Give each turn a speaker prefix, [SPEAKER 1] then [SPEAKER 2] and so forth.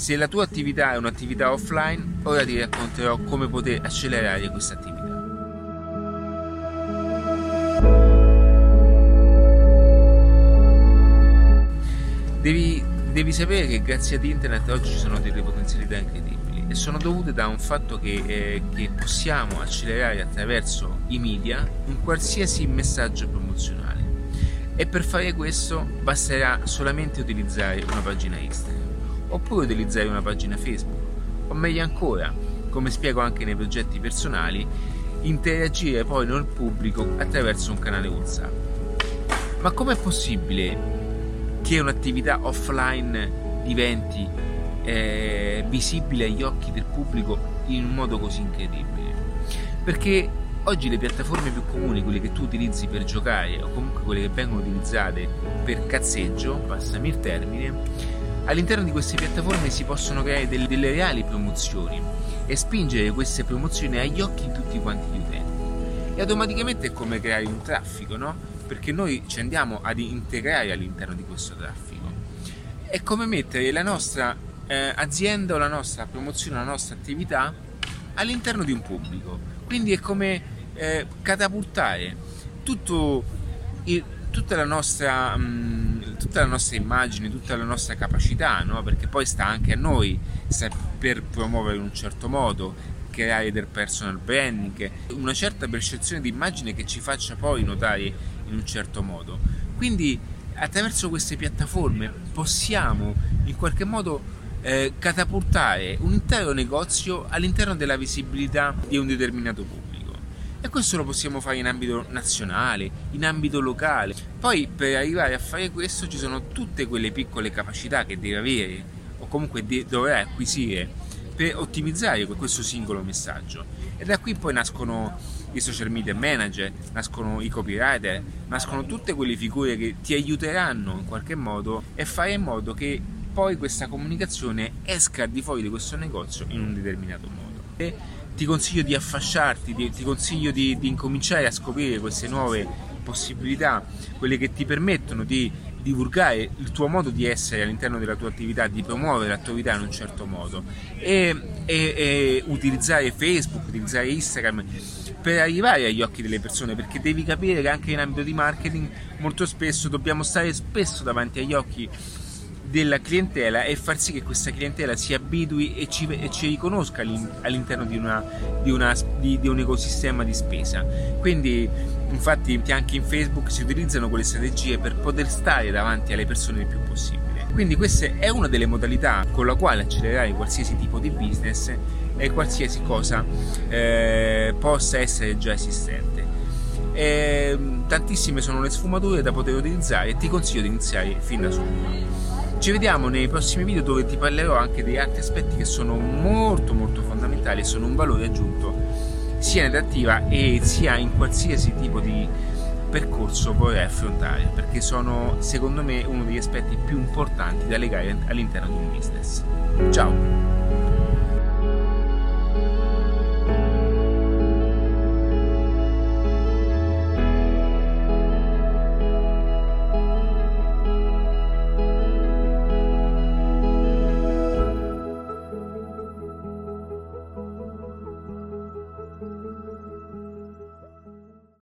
[SPEAKER 1] Se la tua attività è un'attività offline, ora ti racconterò come poter accelerare questa attività. Devi, devi, sapere che grazie ad internet oggi ci sono delle potenzialità incredibili e sono dovute da un fatto che, eh, che possiamo accelerare attraverso i media un qualsiasi messaggio promozionale e per fare questo basterà solamente utilizzare una pagina Instagram oppure utilizzare una pagina Facebook o meglio ancora, come spiego anche nei progetti personali, interagire poi nel pubblico attraverso un canale WhatsApp. Ma com'è possibile che un'attività offline diventi eh, visibile agli occhi del pubblico in un modo così incredibile. Perché oggi le piattaforme più comuni, quelle che tu utilizzi per giocare o comunque quelle che vengono utilizzate per cazzeggio, passami il termine, all'interno di queste piattaforme si possono creare delle, delle reali promozioni e spingere queste promozioni agli occhi di tutti quanti gli utenti. E automaticamente è come creare un traffico, no? perché noi ci andiamo ad integrare all'interno di questo traffico. È come mettere la nostra eh, azienda o la nostra promozione, la nostra attività all'interno di un pubblico. Quindi è come eh, catapultare tutto il, tutta, la nostra, mh, mm, tutta la nostra immagine, tutta la nostra capacità, no? perché poi sta anche a noi saper promuovere in un certo modo, creare del personal branding, una certa percezione di immagine che ci faccia poi notare in un certo modo. Quindi attraverso queste piattaforme possiamo in qualche modo eh, catapultare un intero negozio all'interno della visibilità di un determinato pubblico. E questo lo possiamo fare in ambito nazionale, in ambito locale. Poi per arrivare a fare questo ci sono tutte quelle piccole capacità che deve avere o comunque de- dovrai acquisire per ottimizzare questo singolo messaggio. E da qui poi nascono i social media manager, nascono i copywriter, nascono tutte quelle figure che ti aiuteranno in qualche modo e fare in modo che poi questa comunicazione esca di fuori di questo negozio in un determinato modo. E ti consiglio di affasciarti, ti, ti consiglio di, di incominciare a scoprire queste nuove possibilità, quelle che ti permettono di divulgare il tuo modo di essere all'interno della tua attività, di promuovere l'attività in un certo modo. E, e, e utilizzare Facebook, utilizzare Instagram per arrivare agli occhi delle persone perché devi capire che anche in ambito di marketing molto spesso dobbiamo stare spesso davanti agli occhi della clientela e far sì che questa clientela si abitui e ci, e ci riconosca all'interno di, una, di, una, di, di, un ecosistema di spesa. Quindi, infatti, anche in Facebook si utilizzano quelle strategie per poter stare davanti alle persone il più possibile. Quindi, questa è una delle modalità con la quale accelerare qualsiasi tipo di business e qualsiasi cosa eh, possa essere già esistente. E, tantissime sono le sfumature da poter utilizzare e ti consiglio di iniziare fin da subito. Ci vediamo nei prossimi video dove ti parlerò anche di altri aspetti che sono molto molto fondamentali e sono un valore aggiunto sia nell'attiva e sia in qualsiasi tipo di percorso vorrai affrontare perché sono secondo me uno degli aspetti più importanti da legare all'interno di un business. Ciao!